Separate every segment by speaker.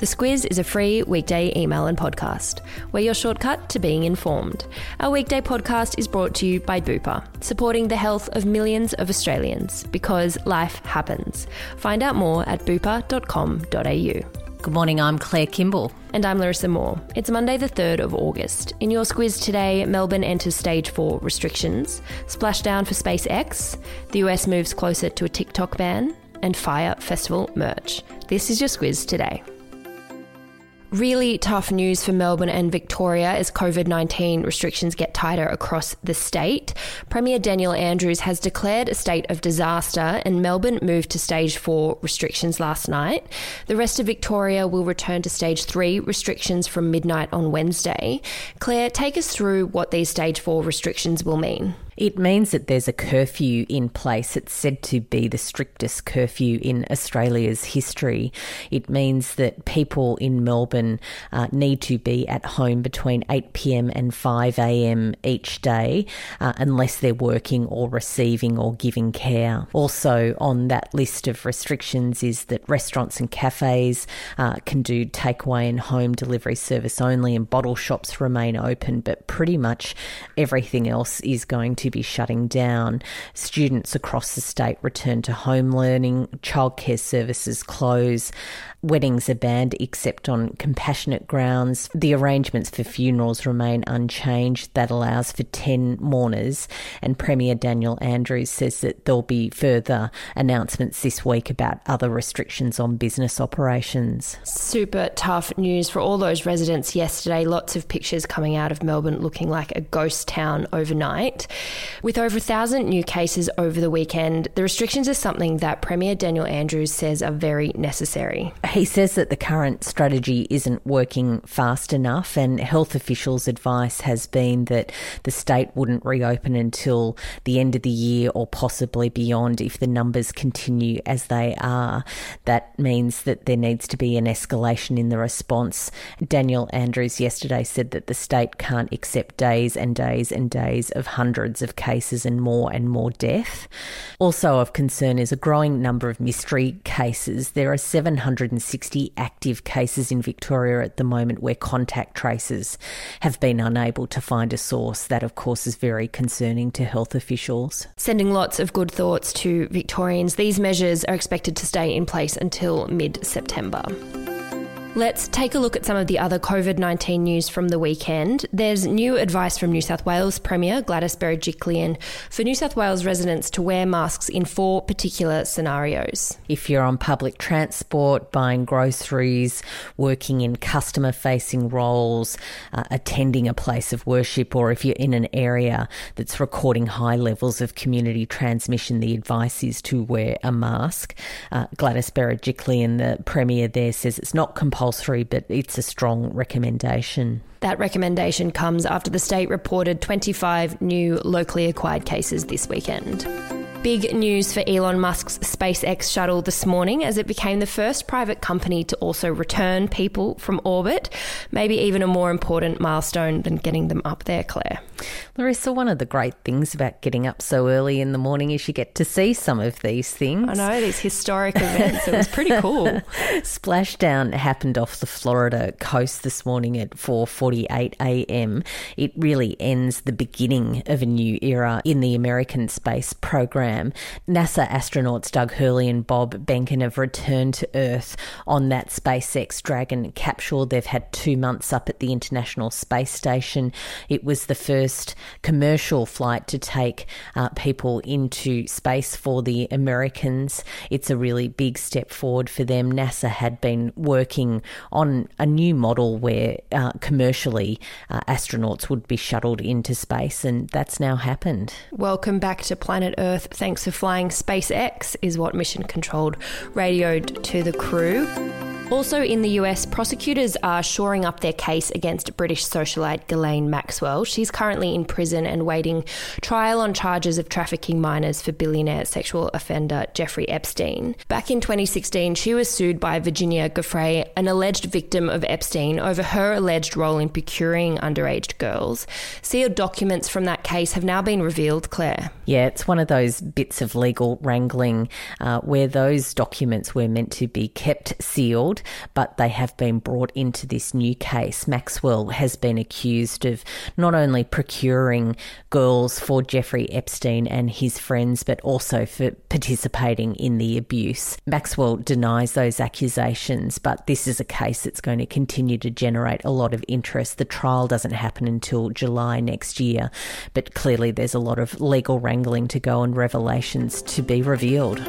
Speaker 1: The Squiz is a free weekday email and podcast. We're your shortcut to being informed. Our weekday podcast is brought to you by Bupa, supporting the health of millions of Australians because life happens. Find out more at bupa.com.au.
Speaker 2: Good morning, I'm Claire Kimball.
Speaker 1: And I'm Larissa Moore. It's Monday, the 3rd of August. In your Squiz today, Melbourne enters stage 4 restrictions, splashdown for SpaceX, the US moves closer to a TikTok ban, and Fyre Festival merch. This is your Squiz today. Really tough news for Melbourne and Victoria as COVID 19 restrictions get tighter across the state. Premier Daniel Andrews has declared a state of disaster, and Melbourne moved to stage four restrictions last night. The rest of Victoria will return to stage three restrictions from midnight on Wednesday. Claire, take us through what these stage four restrictions will mean.
Speaker 2: It means that there's a curfew in place. It's said to be the strictest curfew in Australia's history. It means that people in Melbourne uh, need to be at home between 8 pm and 5 am each day, uh, unless they're working or receiving or giving care. Also, on that list of restrictions is that restaurants and cafes uh, can do takeaway and home delivery service only, and bottle shops remain open, but pretty much everything else is going to be shutting down. Students across the state return to home learning, childcare services close, weddings are banned except on compassionate grounds. The arrangements for funerals remain unchanged. That allows for 10 mourners. And Premier Daniel Andrews says that there'll be further announcements this week about other restrictions on business operations.
Speaker 1: Super tough news for all those residents yesterday. Lots of pictures coming out of Melbourne looking like a ghost town overnight. With over a thousand new cases over the weekend, the restrictions are something that Premier Daniel Andrews says are very necessary.
Speaker 2: He says that the current strategy isn't working fast enough, and health officials' advice has been that the state wouldn't reopen until the end of the year or possibly beyond if the numbers continue as they are. That means that there needs to be an escalation in the response. Daniel Andrews yesterday said that the state can't accept days and days and days of hundreds of cases and more and more death. Also of concern is a growing number of mystery cases. There are 760 active cases in Victoria at the moment where contact tracers have been unable to find a source. That, of course, is very concerning to health officials.
Speaker 1: Sending lots of good thoughts to Victorians. These measures are expected to stay in place until mid September. Let's take a look at some of the other COVID 19 news from the weekend. There's new advice from New South Wales Premier Gladys Berejiklian for New South Wales residents to wear masks in four particular scenarios.
Speaker 2: If you're on public transport, buying groceries, working in customer facing roles, uh, attending a place of worship, or if you're in an area that's recording high levels of community transmission, the advice is to wear a mask. Uh, Gladys Berejiklian, the Premier there, says it's not compulsory compulsory, but it's a strong recommendation.
Speaker 1: That recommendation comes after the state reported 25 new locally acquired cases this weekend. Big news for Elon Musk's SpaceX shuttle this morning as it became the first private company to also return people from orbit. Maybe even a more important milestone than getting them up there, Claire.
Speaker 2: Larissa, one of the great things about getting up so early in the morning is you get to see some of these things.
Speaker 1: I know, these historic events. It was pretty cool.
Speaker 2: Splashdown happened off the Florida coast this morning at 4:48 a.m. It really ends the beginning of a new era in the American space program NASA astronauts Doug Hurley and Bob Behnken have returned to Earth on that SpaceX Dragon capsule. They've had two months up at the International Space Station. It was the first commercial flight to take uh, people into space for the Americans. It's a really big step forward for them. NASA had been working on a new model where uh, commercially uh, astronauts would be shuttled into space, and that's now happened.
Speaker 1: Welcome back to planet Earth thanks for flying SpaceX, is what Mission Controlled radioed to the crew. Also in the US, prosecutors are shoring up their case against British socialite Ghislaine Maxwell. She's currently in prison and waiting trial on charges of trafficking minors for billionaire sexual offender Jeffrey Epstein. Back in 2016, she was sued by Virginia Giuffre, an alleged victim of Epstein, over her alleged role in procuring underage girls. Sealed documents from that case have now been revealed, Claire.
Speaker 2: Yeah, it's one of those bits of legal wrangling uh, where those documents were meant to be kept sealed but they have been brought into this new case. Maxwell has been accused of not only procuring girls for Jeffrey Epstein and his friends, but also for participating in the abuse. Maxwell denies those accusations, but this is a case that's going to continue to generate a lot of interest. The trial doesn't happen until July next year, but clearly there's a lot of legal wrangling to go and revelations to be revealed.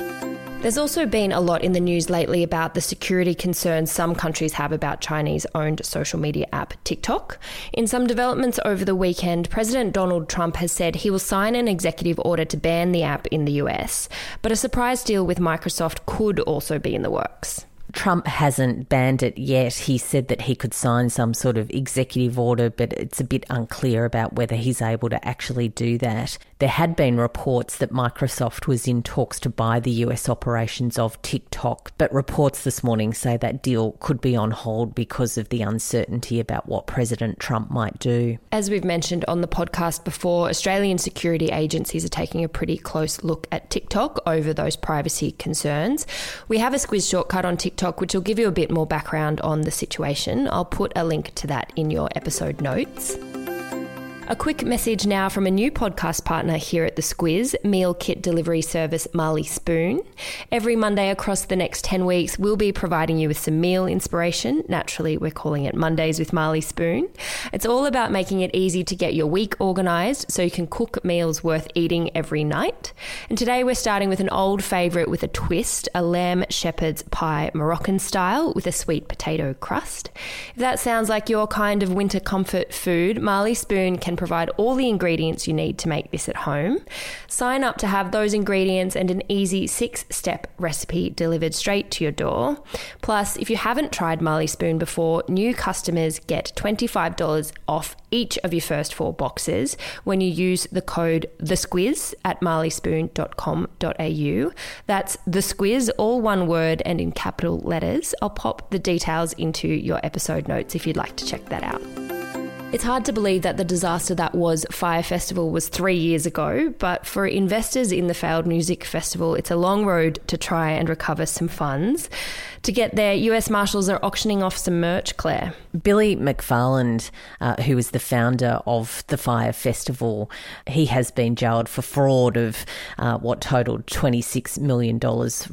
Speaker 1: There's also been a lot in the news lately about the security concerns some countries have about Chinese owned social media app TikTok. In some developments over the weekend, President Donald Trump has said he will sign an executive order to ban the app in the US, but a surprise deal with Microsoft could also be in the works.
Speaker 2: Trump hasn't banned it yet. He said that he could sign some sort of executive order, but it's a bit unclear about whether he's able to actually do that. There had been reports that Microsoft was in talks to buy the US operations of TikTok, but reports this morning say that deal could be on hold because of the uncertainty about what President Trump might do.
Speaker 1: As we've mentioned on the podcast before, Australian security agencies are taking a pretty close look at TikTok over those privacy concerns. We have a squiz shortcut on TikTok which will give you a bit more background on the situation. I'll put a link to that in your episode notes. A quick message now from a new podcast partner here at The Squiz, meal kit delivery service Marley Spoon. Every Monday across the next 10 weeks, we'll be providing you with some meal inspiration. Naturally, we're calling it Mondays with Marley Spoon. It's all about making it easy to get your week organised so you can cook meals worth eating every night. And today we're starting with an old favourite with a twist a lamb shepherd's pie Moroccan style with a sweet potato crust. If that sounds like your kind of winter comfort food, Marley Spoon can provide all the ingredients you need to make this at home. Sign up to have those ingredients and an easy six step recipe delivered straight to your door. Plus, if you haven't tried Marley Spoon before, new customers get $25 off each of your first four boxes when you use the code THESQUIZ at marleyspoon.com.au. That's the squiz, all one word and in capital letters. I'll pop the details into your episode notes if you'd like to check that out. It's hard to believe that the disaster that was Fyre Festival was three years ago, but for investors in the failed music festival, it's a long road to try and recover some funds. To get there, US Marshals are auctioning off some merch, Claire.
Speaker 2: Billy McFarland, uh, who was the founder of the Fyre Festival, he has been jailed for fraud of uh, what totaled $26 million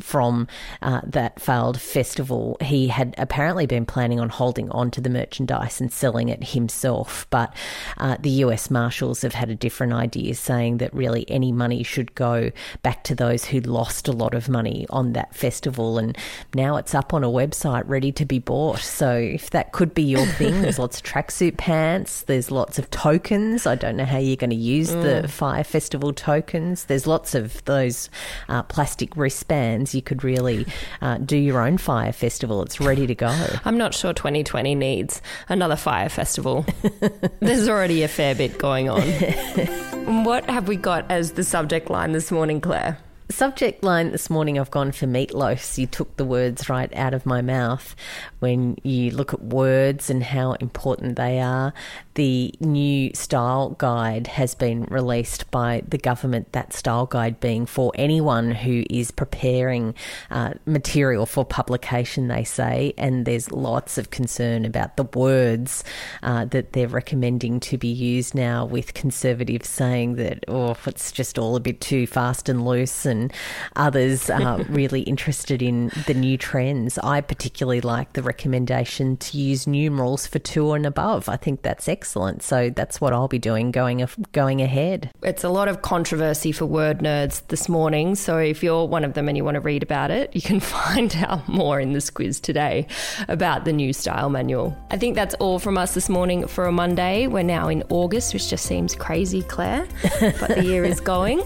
Speaker 2: from uh, that failed festival. He had apparently been planning on holding on to the merchandise and selling it himself, but uh, the US Marshals have had a different idea, saying that really any money should go back to those who lost a lot of money on that festival. And now it's up on a website ready to be bought. So if that could be your thing, there's lots of tracksuit pants, there's lots of tokens. I don't know how you're going to use mm. the Fyre Festival tokens. There's lots of those uh, plastic wristbands. You could really uh, do your own Fyre Festival. It's ready to go.
Speaker 1: I'm not sure 2020 needs another Fyre Festival. there's already a fair bit going on. what have we got as the subject line this morning, Claire?
Speaker 2: Subject line this morning I've gone for meatloaf. You took the words right out of my mouth. When you look at words and how important they are, the new style guide has been released by the government. That style guide being for anyone who is preparing uh, material for publication, they say. And there's lots of concern about the words uh, that they're recommending to be used now, with conservatives saying that, oh, it's just all a bit too fast and loose and and others are really interested in the new trends. I particularly like the recommendation to use numerals for two and above. I think that's excellent. So that's what I'll be doing going going ahead.
Speaker 1: It's a lot of controversy for word nerds this morning. So if you're one of them and you want to read about it, you can find out more in the Squiz today about the new style manual. I think that's all from us this morning for a Monday. We're now in August, which just seems crazy, Claire, but the year is going.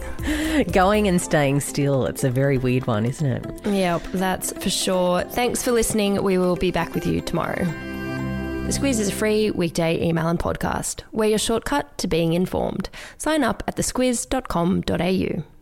Speaker 2: going and staying still. It's a very weird one, isn't it?
Speaker 1: Yep, that's for sure. Thanks for listening. We will be back with you tomorrow. The Squiz is a free weekday email and podcast. We're your shortcut to being informed. Sign up at thesquiz.com.au.